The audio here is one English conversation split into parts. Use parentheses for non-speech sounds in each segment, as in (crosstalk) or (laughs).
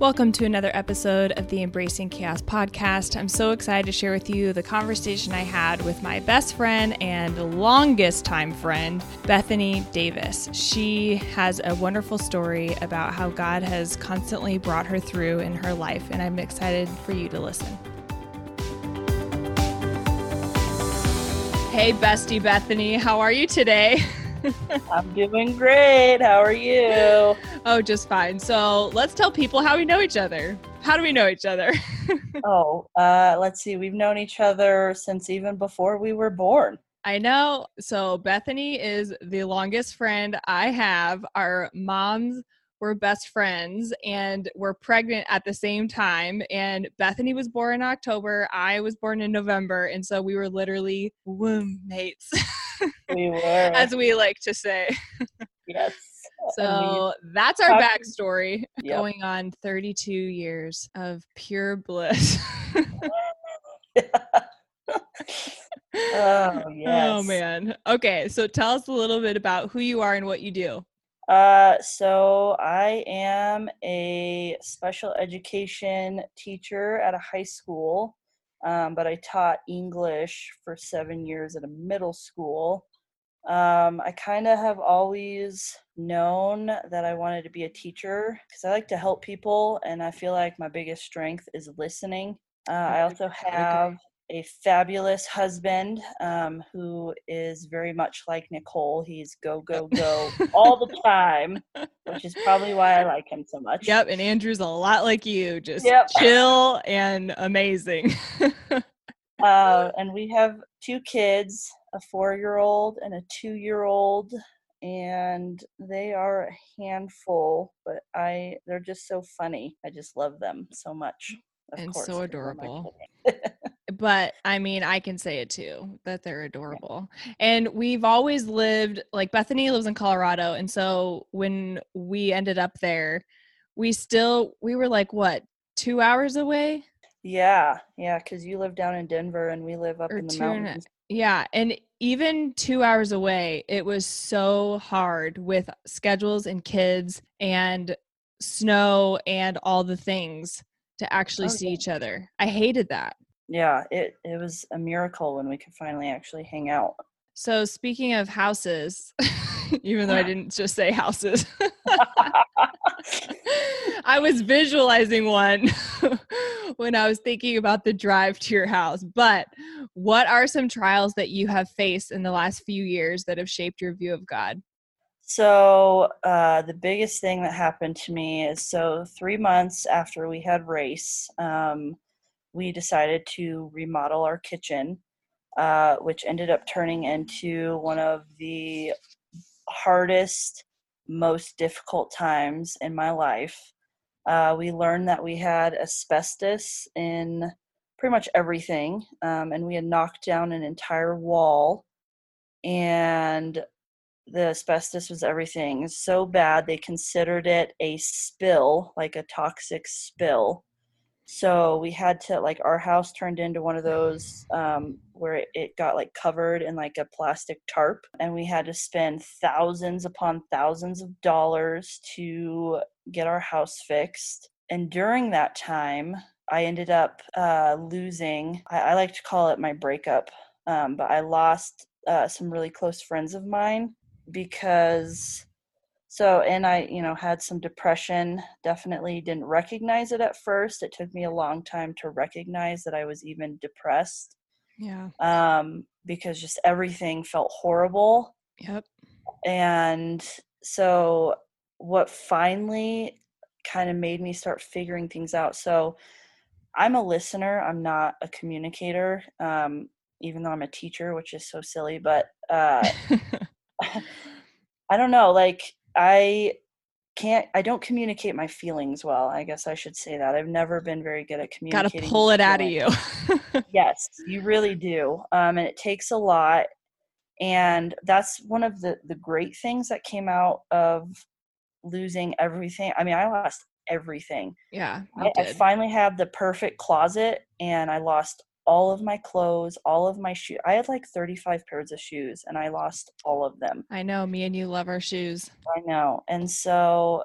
Welcome to another episode of the Embracing Chaos podcast. I'm so excited to share with you the conversation I had with my best friend and longest time friend, Bethany Davis. She has a wonderful story about how God has constantly brought her through in her life, and I'm excited for you to listen. Hey, bestie Bethany, how are you today? (laughs) (laughs) I'm doing great. How are you? Oh, just fine. So let's tell people how we know each other. How do we know each other? (laughs) oh, uh, let's see. We've known each other since even before we were born. I know. So Bethany is the longest friend I have. Our moms were best friends and were pregnant at the same time. And Bethany was born in October. I was born in November. And so we were literally womb mates. (laughs) We were. as we like to say. (laughs) Yes. So that's our backstory. Yep. Going on 32 years of pure bliss. (laughs) (laughs) oh, yes. Oh, man. Okay. So tell us a little bit about who you are and what you do. Uh, so I am a special education teacher at a high school, um, but I taught English for seven years at a middle school. Um, I kind of have always known that I wanted to be a teacher because I like to help people, and I feel like my biggest strength is listening. Uh, I also have a fabulous husband um, who is very much like Nicole. He's go, go, go all the time, which is probably why I like him so (laughs) much. Yep. And Andrew's a lot like you, just yep. chill and amazing. (laughs) uh, and we have two kids a four year old and a two year old and they are a handful but i they're just so funny. I just love them so much. And course, so adorable. (laughs) but i mean i can say it too that they're adorable. And we've always lived like bethany lives in colorado and so when we ended up there we still we were like what two hours away yeah yeah because you live down in denver and we live up or in the mountains yeah. And even two hours away, it was so hard with schedules and kids and snow and all the things to actually oh, see each other. I hated that. Yeah, it, it was a miracle when we could finally actually hang out. So, speaking of houses, (laughs) even though I didn't just say houses, (laughs) I was visualizing one (laughs) when I was thinking about the drive to your house. But what are some trials that you have faced in the last few years that have shaped your view of God? So, uh, the biggest thing that happened to me is so three months after we had Grace, um, we decided to remodel our kitchen, uh, which ended up turning into one of the hardest, most difficult times in my life. Uh, we learned that we had asbestos in pretty much everything, um, and we had knocked down an entire wall, and the asbestos was everything. so bad they considered it a spill, like a toxic spill. So we had to like our house turned into one of those um, where it, got like covered in like a plastic tarp, and we had to spend thousands upon thousands of dollars to get our house fixed. And during that time, I ended up uh, losing. I, I, like to call it my breakup, um, but I lost uh, some really close friends of mine because so and i you know had some depression definitely didn't recognize it at first. It took me a long time to recognize that i was even depressed yeah. um because just everything felt horrible. Yep. And so what finally kind of made me start figuring things out so i'm a listener i'm not a communicator um even though i'm a teacher which is so silly but uh (laughs) (laughs) I don't know, like I can't I don't communicate my feelings well. I guess I should say that. I've never been very good at communicating. Got to pull it out of you. (laughs) yes, you really do. Um, and it takes a lot. And that's one of the the great things that came out of losing everything. I mean, I lost everything. Yeah. I, I, finally have the perfect closet and I lost all of my clothes, all of my shoes. I had like 35 pairs of shoes and I lost all of them. I know. Me and you love our shoes. I know. And so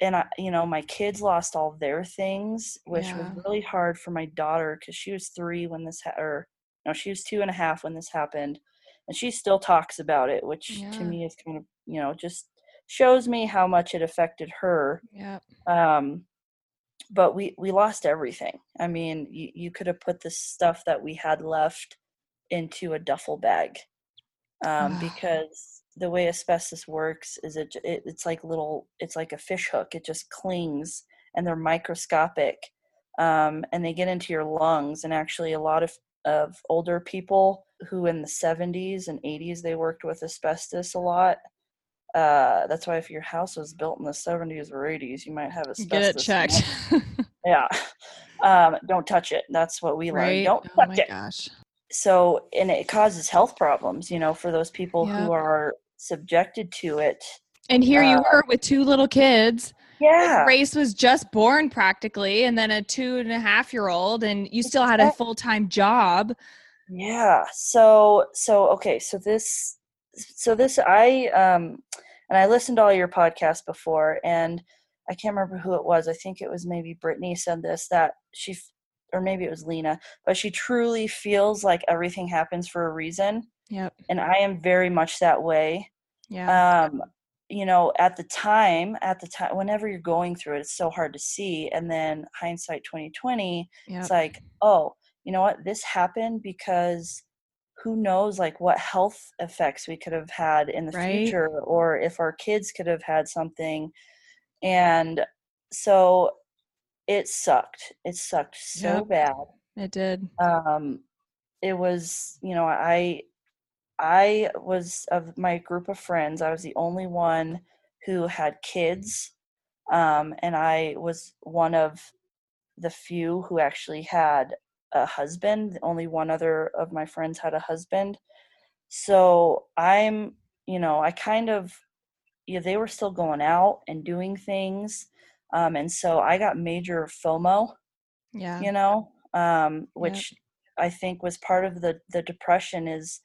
and I, you know, my kids lost all their things, which Yeah. was really hard for my daughter because she was three when this, ha- or no, she was two and a half when this happened, and she still talks about it, which Yeah. to me is kind of, you know, just shows me how much it affected her. Yeah. Um, but we we lost everything. I mean, you, you could have put the stuff that we had left into a duffel bag, um, because the way asbestos works is it, it it's like little it's like a fish hook. It just clings, and they're microscopic, um, and they get into your lungs. And actually, a lot of of older people who in the 70s and 80s they worked with asbestos a lot. Uh, that's why if your house was built in the 70s or 80s, you might have asbestos. Get it checked. (laughs) yeah. Um, don't touch it. That's what we learned. right? Don't oh touch my it. gosh. So, and it causes health problems, you know, for those people Yep. who are subjected to it. And here you Uh, were with two little kids. Yeah. Grace was just born practically, and then a two and a half year old, and you still had a full time job. Yeah. So, so, okay. So this, so this, I, um, and I listened to all your podcasts before and I can't remember who it was. I think it was maybe Brittany said this, that she, or maybe it was Lena, but she truly feels like everything happens for a reason. Yep. And I am very much that way. Yeah. um you know at the time at the time whenever you're going through it it's so hard to see and then hindsight 2020 yep. it's like oh you know what this happened because who knows like what health effects we could have had in the Right. future or if our kids could have had something and so it sucked it sucked so Yep. bad it did. um it was you know i i was of my group of friends i was the only one who had kids um and i was one of the few who actually had a husband only one other of my friends had a husband so i'm you know i kind of yeah they were still going out and doing things um and so i got major fomo Yeah. you know um which i think was part of the the depression is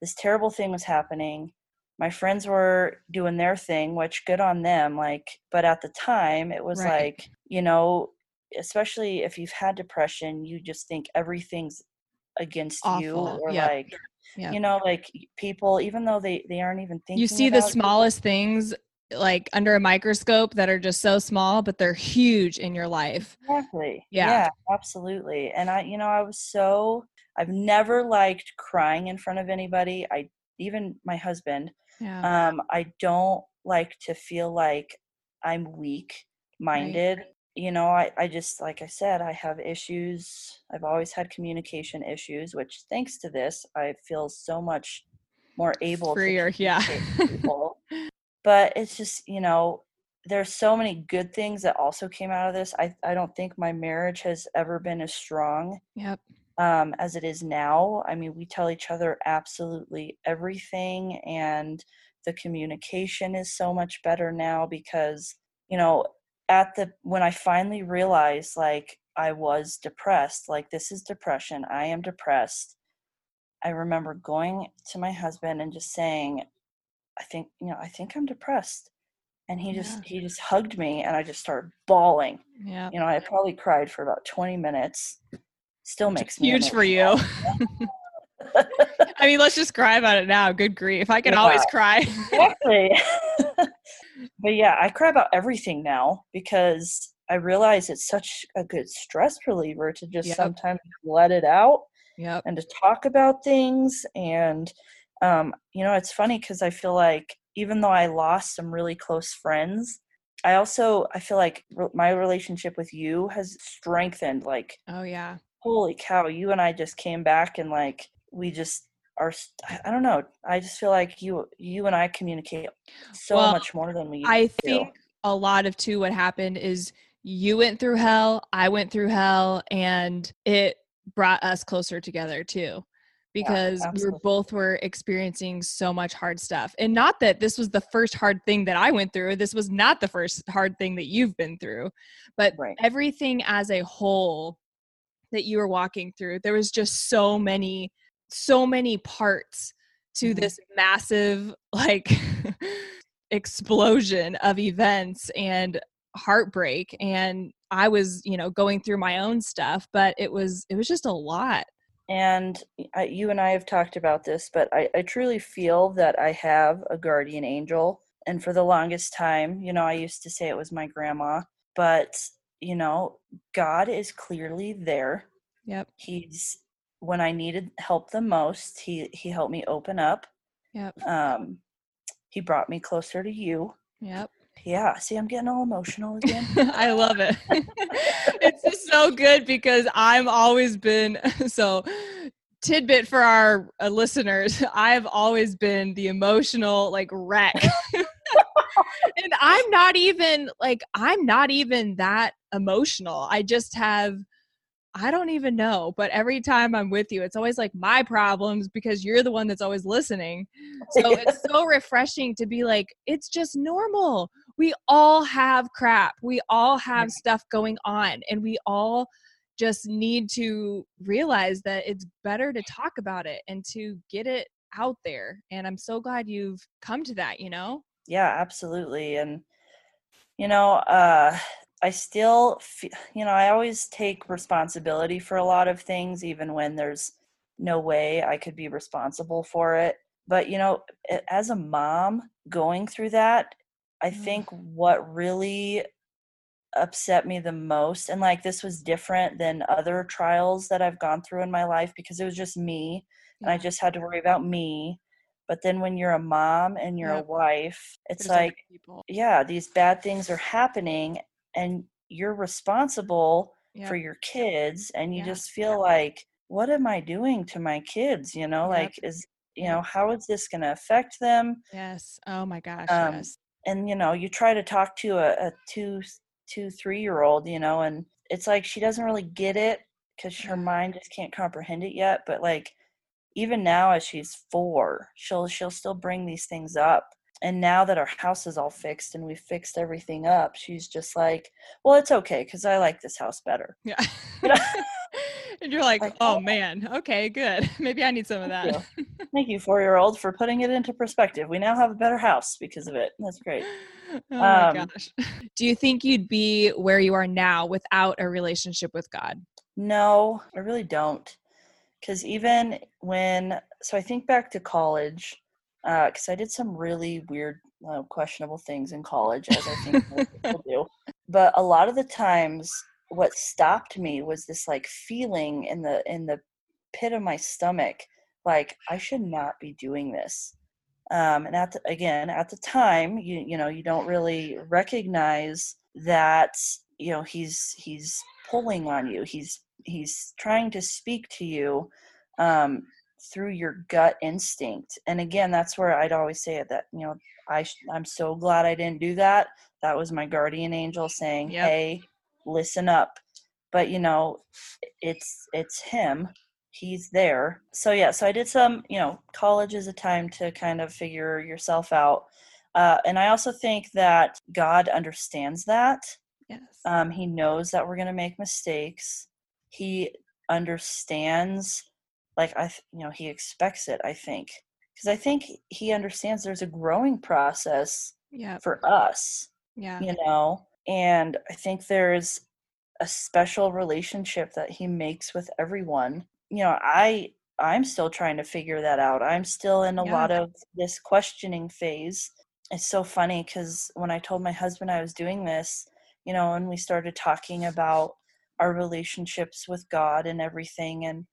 this terrible thing was happening my friends were doing their thing which good on them like but at the time it was Right. like you know especially if you've had depression you just think everything's against you or Yep. like Yep. you know like people even though they they aren't even thinking you see the smallest things like under a microscope that are just so small, but they're huge in your life. Exactly. Yeah. absolutely. And I, you know, I was so, I've never liked crying in front of anybody. I, even my husband, Yeah. um, I don't like to feel like I'm weak minded. You know, I, I just, like I said, I have issues. I've always had communication issues, which thanks to this, I feel so much more able Freer, to yeah. (laughs) people. but it's just, you know, there's so many good things that also came out of this. I, I don't think my marriage has ever been as strong yep. um, as it is now. I mean, we tell each other absolutely everything, and the communication is so much better now because, you know, at the when I finally realized like I was depressed, like this is depression, I am depressed. I remember going to my husband and just saying, I think, you know, I think I'm depressed. And he just he just hugged me and I just started bawling. Yeah. You know, I probably cried for about 20 minutes. Still makes me Huge for you. (laughs) I mean, let's just cry about it now. Good grief. I can always cry. exactly. (laughs) but yeah, I cry about everything now because I realize it's such a good stress reliever to just Yep. sometimes let it out yep. and to talk about things. And, um, you know, it's funny because I feel like even though I lost some really close friends, I also I feel like re- my relationship with you has strengthened. Like, Oh, yeah. holy cow, you and I just came back and like we just are. I don't know. I just feel like you you and I communicate so Well, much more than we. I think a lot of too what happened is you went through hell, I went through hell, and it brought us closer together too. Because we were both were experiencing so much hard stuff. And not that this was the first hard thing that I went through. This was not the first hard thing that you've been through. But Right. everything as a whole that you were walking through, there was just so many, so many parts to Mhm. this massive (laughs) like explosion of events and heartbreak and I was, you know, going through my own stuff, but it was it was just a lot. And I, you and I have talked about this, but I, I truly feel that I have a guardian angel. And for the longest time, you know, I used to say it was my grandma, but you know, God is clearly there. Yep. He's when I needed help the most, he he helped me open up. Yep. Um he brought me closer to you. Yep. Yeah, see I'm getting all emotional again. (laughs) I love it. (laughs) it's just so good because I'm always been (laughs) so tidbit for our uh, listeners. I've always been the emotional like wreck. and I'm not even like I'm not even that emotional. I just have I don't even know, but every time I'm with you, it's always like my problems because you're the one that's always listening. (laughs) So it's so refreshing to be like, it's just normal. We all have crap. We all have stuff going on, and we all just need to realize that it's better to talk about it and to get it out there. And I'm so glad you've come to that, you know? Yeah, absolutely. And, you know, uh, I still, feel, you know, I always take responsibility for a lot of things, even when there's no way I could be responsible for it. But, you know, as a mom going through that, I mm. think what really upset me the most, and like this was different than other trials that I've gone through in my life because it was just me and I just had to worry about me but then when you're a mom and you're yep. a wife it's There's like yeah these bad things are happening and you're responsible yep. for your kids and you yeah. just feel like what am i doing to my kids? You know yep. like is you know how is this going to affect them? Yes. Oh my gosh um, yes. and you know you try to talk to a, a two two three year old you know and it's like she doesn't really get it because her mind just can't comprehend it yet but like even now as she's four she'll she'll still bring these things up and now that our house is all fixed and we've fixed everything up she's just like well it's okay because i like this house better. Yeah. (laughs) And you're like, like oh, oh, man okay good. (laughs) Maybe i need some of that. (laughs) thank you, thank you four year old for putting it into perspective. We now have a better house because of it. That's great. Oh my um, gosh. Do you think you'd be where you are now without a relationship with god? No i really don't. Because even when so i think back to college because uh, i did some really weird uh, questionable things in college as i think people (laughs) do. But a lot of the times what stopped me was this like feeling in the in the pit of my stomach like i should not be doing this. Um, and at the, again at the time you you know you don't really recognize that you know he's he's pulling on you. He's he's trying to speak to you um, through your gut instinct. And again, that's where I'd always say it that, you know, I I'm so glad I didn't do that. That was my guardian angel saying, yep. "Hey, listen up." But you know, it's it's him. He's there. So yeah, so I did some, you know, college is a time to kind of figure yourself out. Uh, and I also think that God understands that. Yes. Um, he knows that we're going to make mistakes. He understands like I, you know, he expects it. I think because I think he understands there's a growing process yeah. for us. Yeah, you know, and I think there's a special relationship that he makes with everyone. You know, I I'm still trying to figure that out. I'm still in a yeah. lot of this questioning phase. It's so funny because when I told my husband I was doing this, you know, and we started talking about our relationships with God and everything, and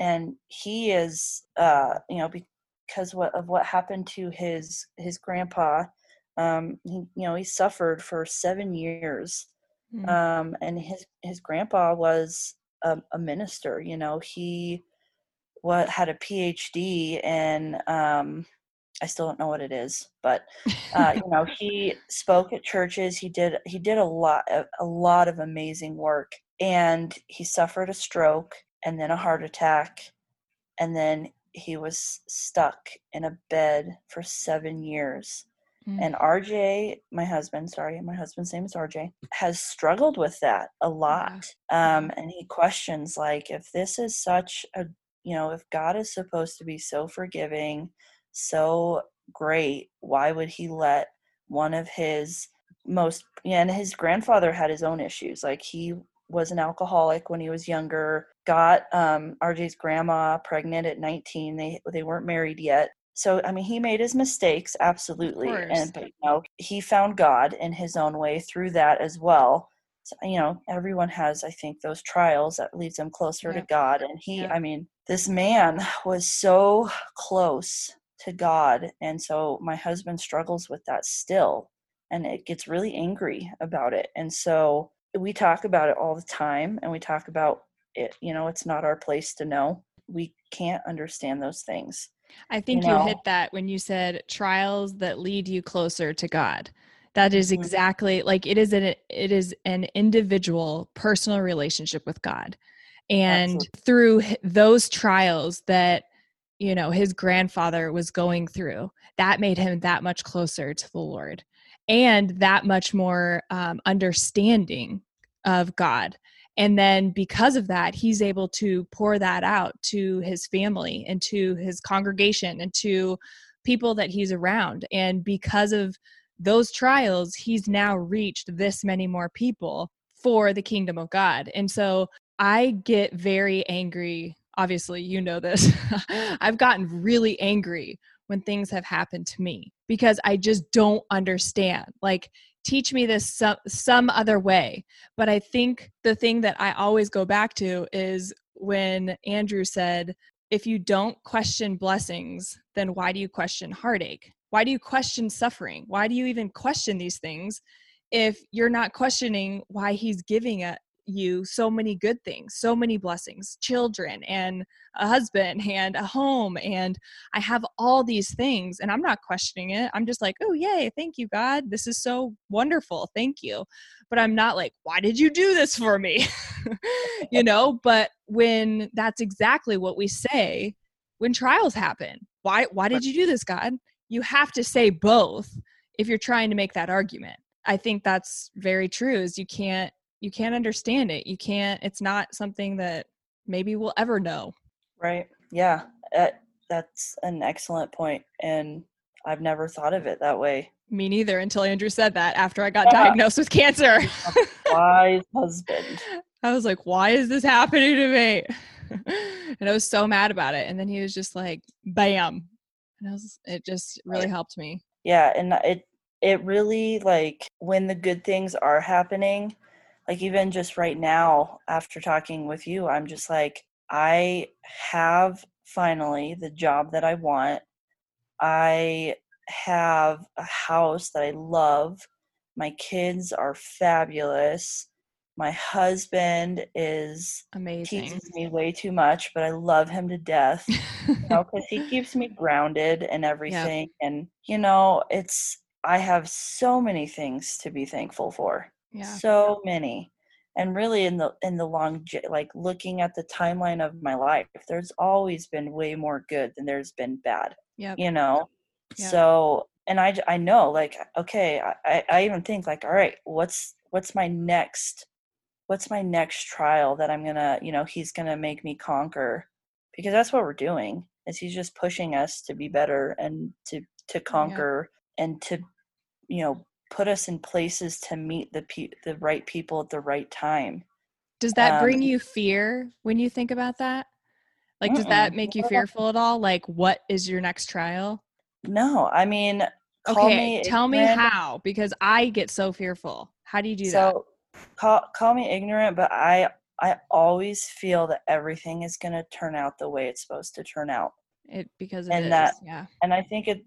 and he is uh you know because what of what happened to his his grandpa um he you know he suffered for seven years mm-hmm. um and his his grandpa was a, a, minister you know he what had a phd in um i still don't know what it is but uh you know he spoke at churches he did he did a lot of, a lot of amazing work and he suffered a stroke and then a heart attack, and then he was stuck in a bed for seven years. Mm. And RJ, my husband, sorry, my husband's name is RJ, has struggled with that a lot. Yeah. Um, and he questions, like, if this is such a, you know, if God is supposed to be so forgiving, so great, why would he let one of his most yeah, and his grandfather had his own issues. Like he was an alcoholic when he was younger. Got um, RJ's grandma pregnant at 19. They they weren't married yet. So I mean, he made his mistakes absolutely, and but you know he found God in his own way through that as well. So, you know, everyone has I think those trials that leads them closer to God, and he, I mean, this man was so close to God, and so my husband struggles with that still, and it gets really angry about it, and so we talk about it all the time and we talk about it you know it's not our place to know we can't understand those things i think you, know? you hit that when you said trials that lead you closer to god that is mm-hmm. exactly like it is an it is an individual personal relationship with god and Absolutely. through those trials that you know his grandfather was going through that made him that much closer to the lord and that much more um, understanding of God. And then because of that, he's able to pour that out to his family and to his congregation and to people that he's around. And because of those trials, he's now reached this many more people for the kingdom of God. And so I get very angry. Obviously, you know this. (laughs) I've gotten really angry when things have happened to me because I just don't understand. Like, teach me this some, some other way. But I think the thing that I always go back to is when Andrew said, if you don't question blessings, then why do you question heartache? Why do you question suffering? Why do you even question these things if you're not questioning why he's giving it, you so many good things, so many blessings, children and a husband and a home. And I have all these things and I'm not questioning it. I'm just like, oh, yay, thank you, God. This is so wonderful. Thank you. But I'm not like, why did you do this for me? (laughs) you know, but when that's exactly what we say when trials happen. Why why did you do this, God? You have to say both if you're trying to make that argument. I think that's very true is you can't you can't understand it. You can't it's not something that maybe we'll ever know. Right. Yeah. Uh, that's an excellent point and i've never thought of it that way. Me neither until andrew said that after i got yeah. diagnosed with cancer. (laughs) Wise husband. (laughs) I was like why is this happening to me? (laughs) And i was so mad about it and then he was just like bam. And I was, it just really helped me. Yeah and it it really like when the good things are happening like even just right now after talking with you i'm just like i have finally the job that i want. I have a house that i love. My kids are fabulous. My husband is amazing. teases me way too much but i love him to death. You know because he (laughs) keeps me grounded and everything yep. and you know it's i have so many things to be thankful for yeah. so many and really in the in the long like looking at the timeline of my life there's always been way more good than there's been bad yeah you know yep. so and i i know like okay i i even think like all right what's what's my next what's my next trial that i'm gonna you know he's gonna make me conquer because that's what we're doing is he's just pushing us to be mm-hmm. better and to to conquer yeah. and to you know put us in places to meet the pe- the right people at the right time. Does that um, bring you fear when you think about that? Like, does that make you fearful at all? Like, what is your next trial? No, I mean, okay, me tell ignorant. me how because I get so fearful. How do you do so, that? Call call me ignorant, but I I always feel that everything is going to turn out the way it's supposed to turn out. It because and that yeah, and I think it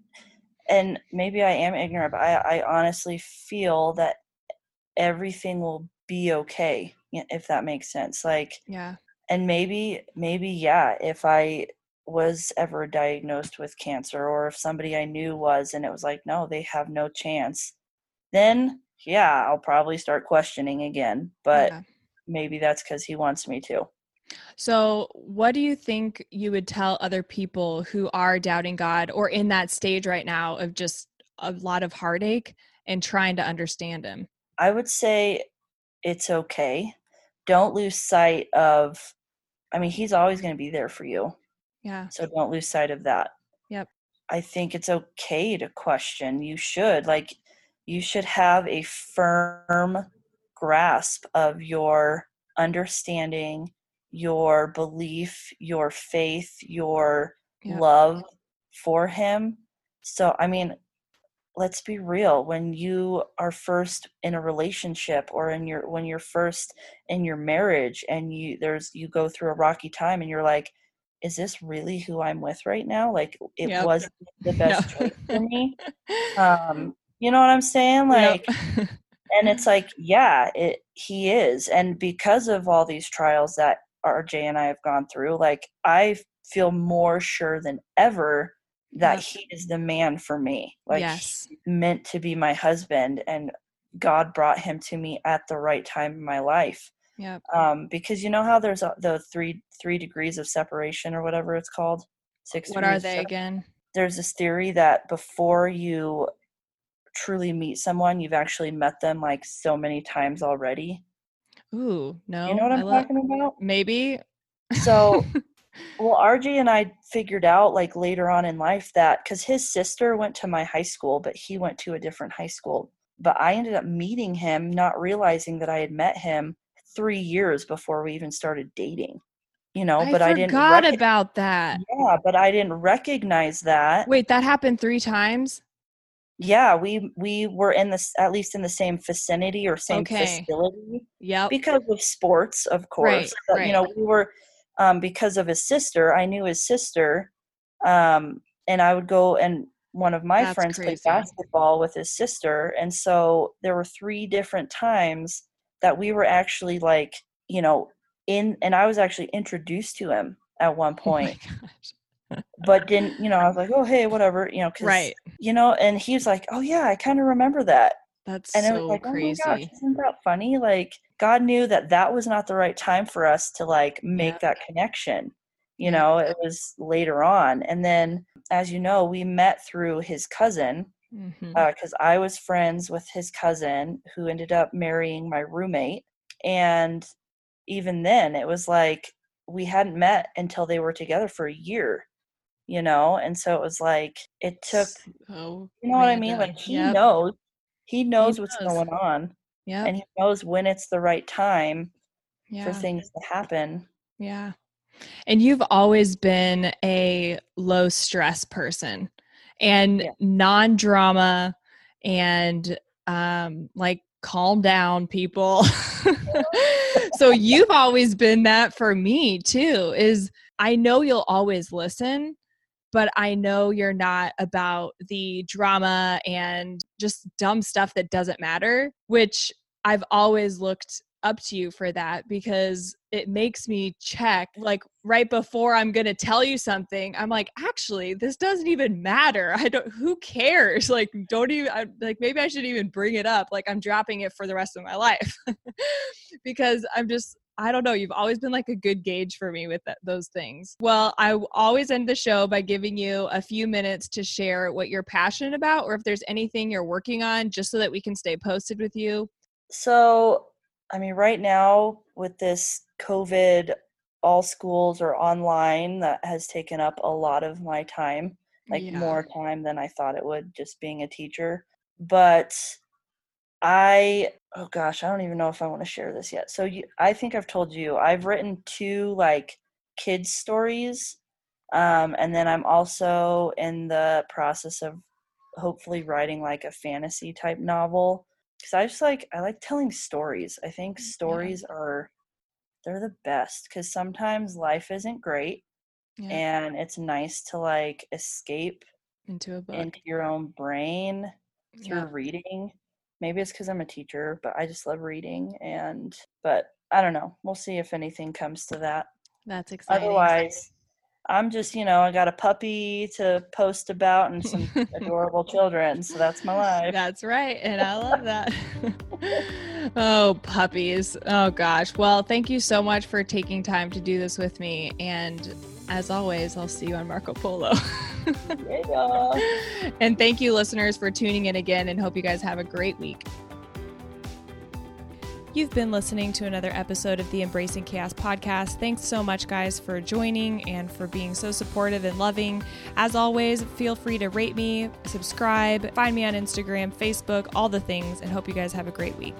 and maybe I am ignorant, but I, I honestly feel that everything will be okay if that makes sense. Like yeah, and maybe maybe yeah, if I was ever diagnosed with cancer or if somebody I knew was and it was like no, they have no chance, then yeah, I'll probably start questioning again. But yeah. maybe that's because he wants me to. So, what do you think you would tell other people who are doubting God or in that stage right now of just a lot of heartache and trying to understand Him? I would say it's okay. Don't lose sight of, I mean, He's always going to be there for you. Yeah. So, don't lose sight of that. Yep. I think it's okay to question. You should. Like, you should have a firm grasp of your understanding, your belief, your faith, your Yeah. love for him. So, I mean, let's be real when you are first in a relationship or in your when you're first in your marriage and you there's you go through a rocky time and you're like is this really who i'm with right now like it Yep. was the (laughs) best choice for me um you know what i'm saying like Yep. and it's like yeah it he is and because of all these trials that rj and i have gone through like i feel more sure than ever that Yep. he is the man for me like yes. meant to be my husband and god brought him to me at the right time in my life Yeah. um because you know how there's a, the three three degrees of separation or whatever it's called six What are they again? there's this theory that before you truly meet someone you've actually met them like so many times already Ooh, no. you know what i'm love talking about maybe. so (laughs) well rj and i figured out like later on in life that because his sister went to my high school but he went to a different high school but i ended up meeting him not realizing that i had met him three years before we even started dating you know I but i didn't forgot recog- about that. yeah but i didn't recognize that Wait, that happened three times? Yeah we we were in this at least in the same vicinity or same Okay. facility yeah because of sports of course Right, but, right. you know we were um, because of his sister i knew his sister um, and i would go and one of my That's friends played basketball with his sister and so there were three different times that we were actually like you know in and i was actually introduced to him at one (laughs) Oh point gosh. but didn't you know i was like oh hey whatever you know because Right. You know and he was like oh yeah i kind of remember that That's and it so was like crazy. oh my gosh isn't that funny like god knew that that was not the right time for us to like make Yeah. that connection you Yeah. know it was later on and then as you know we met through his cousin mm-hmm. uh, because i was friends with his cousin who ended up marrying my roommate and even then it was like we hadn't met until they were together for a year you know and so it was like it took So you know what I mean? Like he Yep. knows, he knows what's knows. going on, Yep. and he knows when it's the right time yeah. for things to happen. Yeah. And you've always been a low stress person and Yeah. non drama and um like calm down people. (laughs) so you've always been that for me too is I know you'll always listen but I know you're not about the drama and just dumb stuff that doesn't matter, which I've always looked up to you for that because it makes me check like right before I'm going to tell you something I'm like actually this doesn't even matter. I don't who cares? (laughs) Like don't even I, like maybe I shouldn't even bring it up. Like I'm dropping it for the rest of my life. (laughs) Because I'm just I don't know. You've always been like a good gauge for me with that, those things. Well, I always end the show by giving you a few minutes to share what you're passionate about or if there's anything you're working on just so that we can stay posted with you. So, I mean, right now with this COVID, all schools are online. That has taken up a lot of my time, like Yeah. more time than I thought it would, just being a teacher. But I, oh gosh, I don't even know if I want to share this yet. So, you, I think I've told you I've written two like kids stories, um, and then I'm also in the process of hopefully writing like a fantasy type novel because I just like I like telling stories. I think stories are they're the best because sometimes life isn't great Yeah. and it's nice to like escape Into a book. into your own brain through Yeah. reading. Maybe it's because I'm a teacher, but I just love reading and but I don't know. We'll see if anything comes to that. That's exciting. Otherwise, I'm just, you know, I got a puppy to post about and some (laughs) adorable children, so that's my life. That's right. And I love that. (laughs) (laughs) oh, puppies. Oh, gosh. Well, thank you so much for taking time to do this with me. And as always, I'll see you on Marco Polo. (laughs) Yeah. and thank you, listeners, for tuning in again and hope you guys have a great week. You've been listening to another episode of the Embracing Chaos podcast. Thanks so much, guys, for joining and for being so supportive and loving. As always, feel free to rate me, subscribe, find me on Instagram, Facebook, all the things, and hope you guys have a great week.